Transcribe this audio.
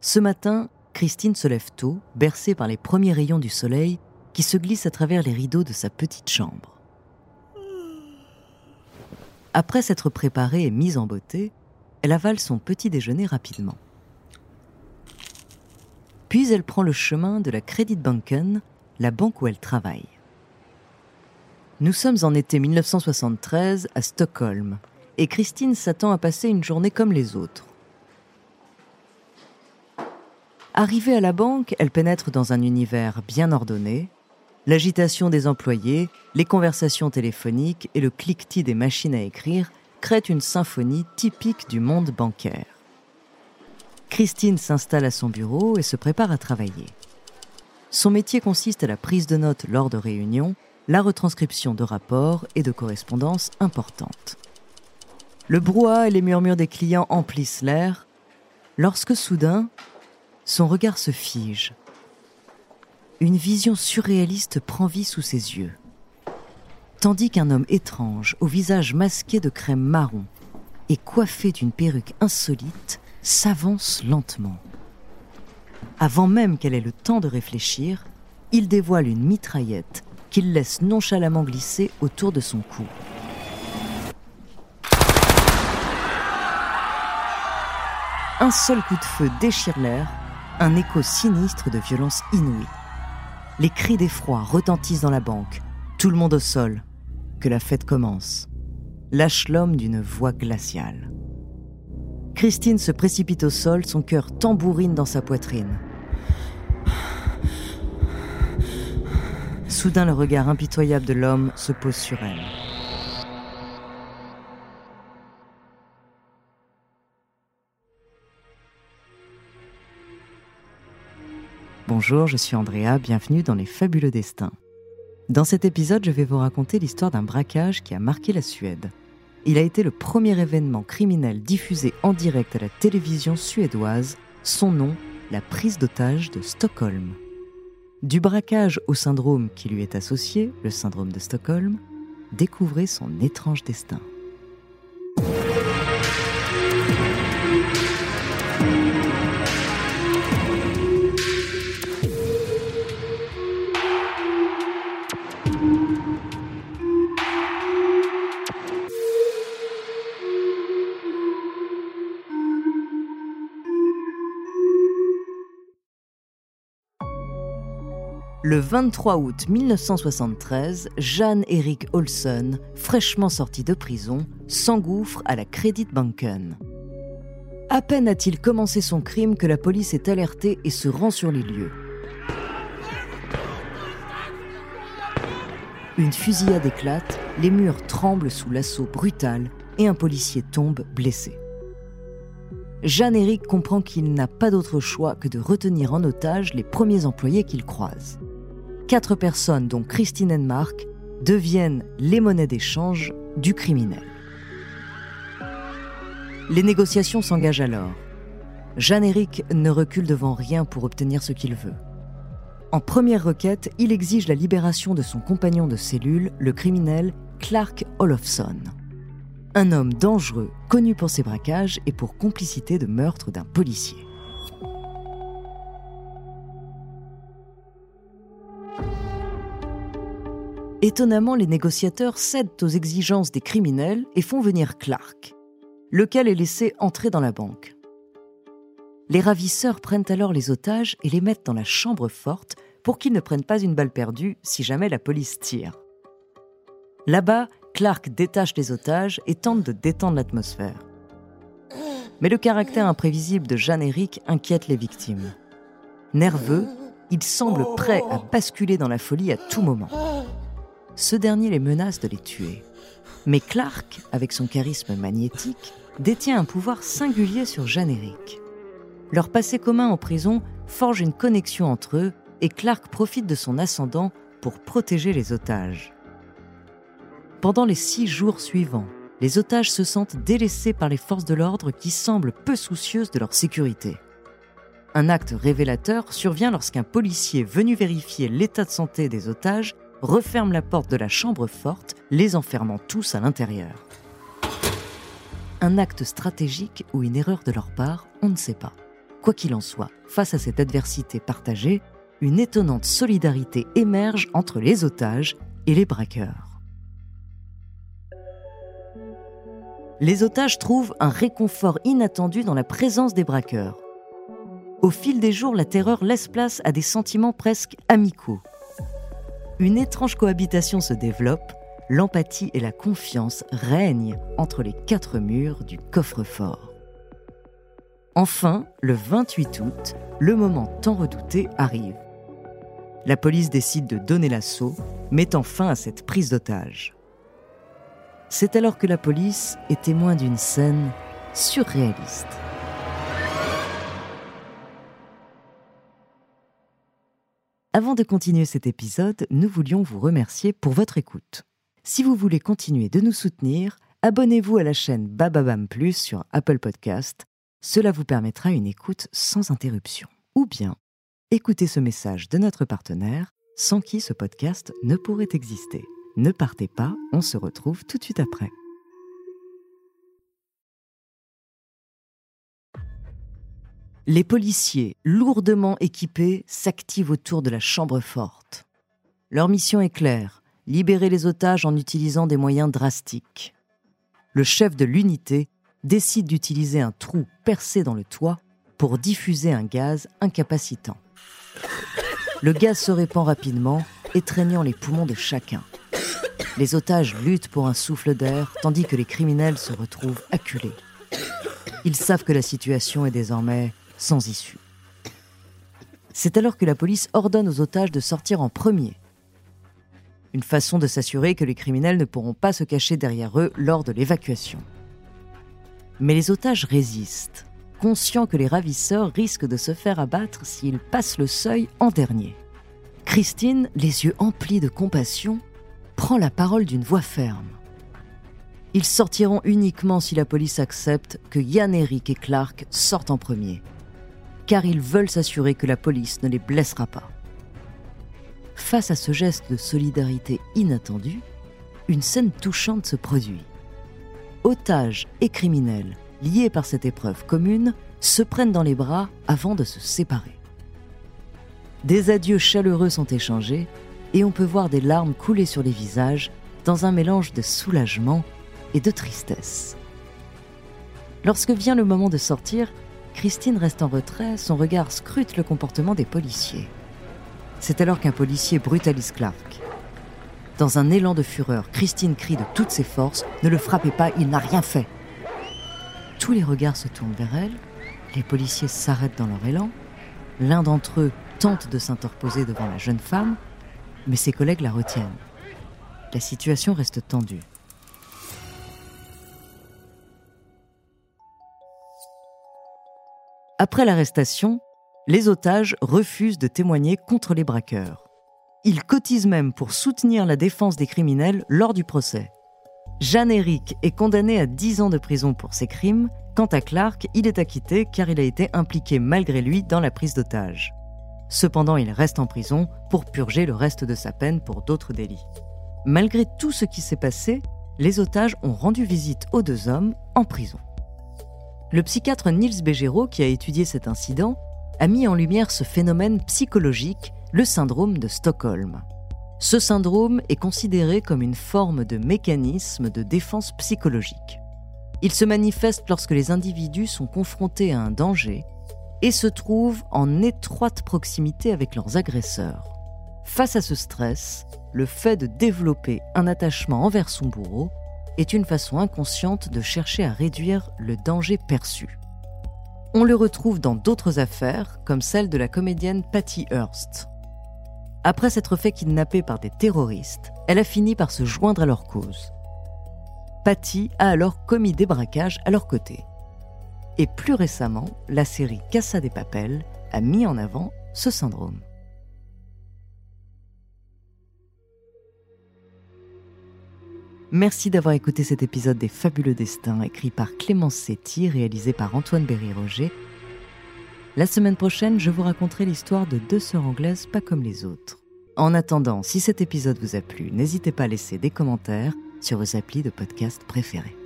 Ce matin, Christine se lève tôt, bercée par les premiers rayons du soleil qui se glissent à travers les rideaux de sa petite chambre. Après s'être préparée et mise en beauté, elle avale son petit déjeuner rapidement. Puis elle prend le chemin de la Credit Banken, la banque où elle travaille. Nous sommes en été 1973 à Stockholm et Christine s'attend à passer une journée comme les autres. Arrivée à la banque, elle pénètre dans un univers bien ordonné. L'agitation des employés, les conversations téléphoniques et le cliquetis des machines à écrire créent une symphonie typique du monde bancaire. Christine s'installe à son bureau et se prépare à travailler. Son métier consiste à la prise de notes lors de réunions, la retranscription de rapports et de correspondances importantes. Le brouhaha et les murmures des clients emplissent l'air, lorsque soudain, son regard se fige. Une vision surréaliste prend vie sous ses yeux. Tandis qu'un homme étrange, au visage masqué de crème marron et coiffé d'une perruque insolite, s'avance lentement. Avant même qu'elle ait le temps de réfléchir, il dévoile une mitraillette qu'il laisse nonchalamment glisser autour de son cou. Un seul coup de feu déchire l'air un écho sinistre de violence inouïe. Les cris d'effroi retentissent dans la banque. Tout le monde au sol. Que la fête commence. Lâche l'homme d'une voix glaciale. Christine se précipite au sol, son cœur tambourine dans sa poitrine. Soudain, le regard impitoyable de l'homme se pose sur elle. Bonjour, je suis Andrea, bienvenue dans Les Fabuleux Destins. Dans cet épisode, je vais vous raconter l'histoire d'un braquage qui a marqué la Suède. Il a été le premier événement criminel diffusé en direct à la télévision suédoise, son nom, la prise d'otage de Stockholm. Du braquage au syndrome qui lui est associé, le syndrome de Stockholm, découvrez son étrange destin. Le 23 août 1973, Jan-Erik Olsen, fraîchement sorti de prison, s'engouffre à la Credit Banken. À peine a-t-il commencé son crime que la police est alertée et se rend sur les lieux. Une fusillade éclate, les murs tremblent sous l'assaut brutal et un policier tombe blessé. Jeanne-Éric comprend qu'il n'a pas d'autre choix que de retenir en otage les premiers employés qu'il croise. Quatre personnes, dont Christine Enmark, deviennent les monnaies d'échange du criminel. Les négociations s'engagent alors. Jeanne-Éric ne recule devant rien pour obtenir ce qu'il veut. En première requête, il exige la libération de son compagnon de cellule, le criminel Clark Olofsson un homme dangereux connu pour ses braquages et pour complicité de meurtre d'un policier. Étonnamment, les négociateurs cèdent aux exigences des criminels et font venir Clark, lequel est laissé entrer dans la banque. Les ravisseurs prennent alors les otages et les mettent dans la chambre forte pour qu'ils ne prennent pas une balle perdue si jamais la police tire. Là-bas, Clark détache les otages et tente de détendre l'atmosphère. Mais le caractère imprévisible de Jeanne-Éric inquiète les victimes. Nerveux, il semble prêt à basculer dans la folie à tout moment. Ce dernier les menace de les tuer. Mais Clark, avec son charisme magnétique, détient un pouvoir singulier sur Jeanne-Éric. Leur passé commun en prison forge une connexion entre eux et Clark profite de son ascendant pour protéger les otages. Pendant les six jours suivants, les otages se sentent délaissés par les forces de l'ordre qui semblent peu soucieuses de leur sécurité. Un acte révélateur survient lorsqu'un policier venu vérifier l'état de santé des otages referme la porte de la chambre forte, les enfermant tous à l'intérieur. Un acte stratégique ou une erreur de leur part, on ne sait pas. Quoi qu'il en soit, face à cette adversité partagée, une étonnante solidarité émerge entre les otages et les braqueurs. Les otages trouvent un réconfort inattendu dans la présence des braqueurs. Au fil des jours, la terreur laisse place à des sentiments presque amicaux. Une étrange cohabitation se développe, l'empathie et la confiance règnent entre les quatre murs du coffre-fort. Enfin, le 28 août, le moment tant redouté arrive. La police décide de donner l'assaut, mettant fin à cette prise d'otage. C'est alors que la police est témoin d'une scène surréaliste. Avant de continuer cet épisode, nous voulions vous remercier pour votre écoute. Si vous voulez continuer de nous soutenir, abonnez-vous à la chaîne Bababam Plus sur Apple Podcast. Cela vous permettra une écoute sans interruption. Ou bien, écoutez ce message de notre partenaire, sans qui ce podcast ne pourrait exister. Ne partez pas, on se retrouve tout de suite après. Les policiers, lourdement équipés, s'activent autour de la chambre forte. Leur mission est claire, libérer les otages en utilisant des moyens drastiques. Le chef de l'unité décide d'utiliser un trou percé dans le toit pour diffuser un gaz incapacitant. Le gaz se répand rapidement, étreignant les poumons de chacun. Les otages luttent pour un souffle d'air, tandis que les criminels se retrouvent acculés. Ils savent que la situation est désormais sans issue. C'est alors que la police ordonne aux otages de sortir en premier. Une façon de s'assurer que les criminels ne pourront pas se cacher derrière eux lors de l'évacuation. Mais les otages résistent, conscients que les ravisseurs risquent de se faire abattre s'ils passent le seuil en dernier. Christine, les yeux emplis de compassion, prend la parole d'une voix ferme. Ils sortiront uniquement si la police accepte que Yann Eric et Clark sortent en premier, car ils veulent s'assurer que la police ne les blessera pas. Face à ce geste de solidarité inattendu, une scène touchante se produit. Otages et criminels, liés par cette épreuve commune, se prennent dans les bras avant de se séparer. Des adieux chaleureux sont échangés et on peut voir des larmes couler sur les visages dans un mélange de soulagement et de tristesse. Lorsque vient le moment de sortir, Christine reste en retrait, son regard scrute le comportement des policiers. C'est alors qu'un policier brutalise Clark. Dans un élan de fureur, Christine crie de toutes ses forces Ne le frappez pas, il n'a rien fait. Tous les regards se tournent vers elle, les policiers s'arrêtent dans leur élan, l'un d'entre eux tente de s'interposer devant la jeune femme, mais ses collègues la retiennent. La situation reste tendue. Après l'arrestation, les otages refusent de témoigner contre les braqueurs. Ils cotisent même pour soutenir la défense des criminels lors du procès. Jeanne Eric est condamné à 10 ans de prison pour ses crimes. Quant à Clark, il est acquitté car il a été impliqué malgré lui dans la prise d'otages. Cependant, il reste en prison pour purger le reste de sa peine pour d'autres délits. Malgré tout ce qui s'est passé, les otages ont rendu visite aux deux hommes en prison. Le psychiatre Niels Begero, qui a étudié cet incident, a mis en lumière ce phénomène psychologique, le syndrome de Stockholm. Ce syndrome est considéré comme une forme de mécanisme de défense psychologique. Il se manifeste lorsque les individus sont confrontés à un danger et se trouvent en étroite proximité avec leurs agresseurs. Face à ce stress, le fait de développer un attachement envers son bourreau est une façon inconsciente de chercher à réduire le danger perçu. On le retrouve dans d'autres affaires, comme celle de la comédienne Patty Hearst. Après s'être fait kidnapper par des terroristes, elle a fini par se joindre à leur cause. Patty a alors commis des braquages à leur côté. Et plus récemment, la série Casa des Papel a mis en avant ce syndrome. Merci d'avoir écouté cet épisode des Fabuleux Destins, écrit par Clémence Setti, réalisé par Antoine Berry-Roger. La semaine prochaine, je vous raconterai l'histoire de deux sœurs anglaises pas comme les autres. En attendant, si cet épisode vous a plu, n'hésitez pas à laisser des commentaires sur vos applis de podcast préférés.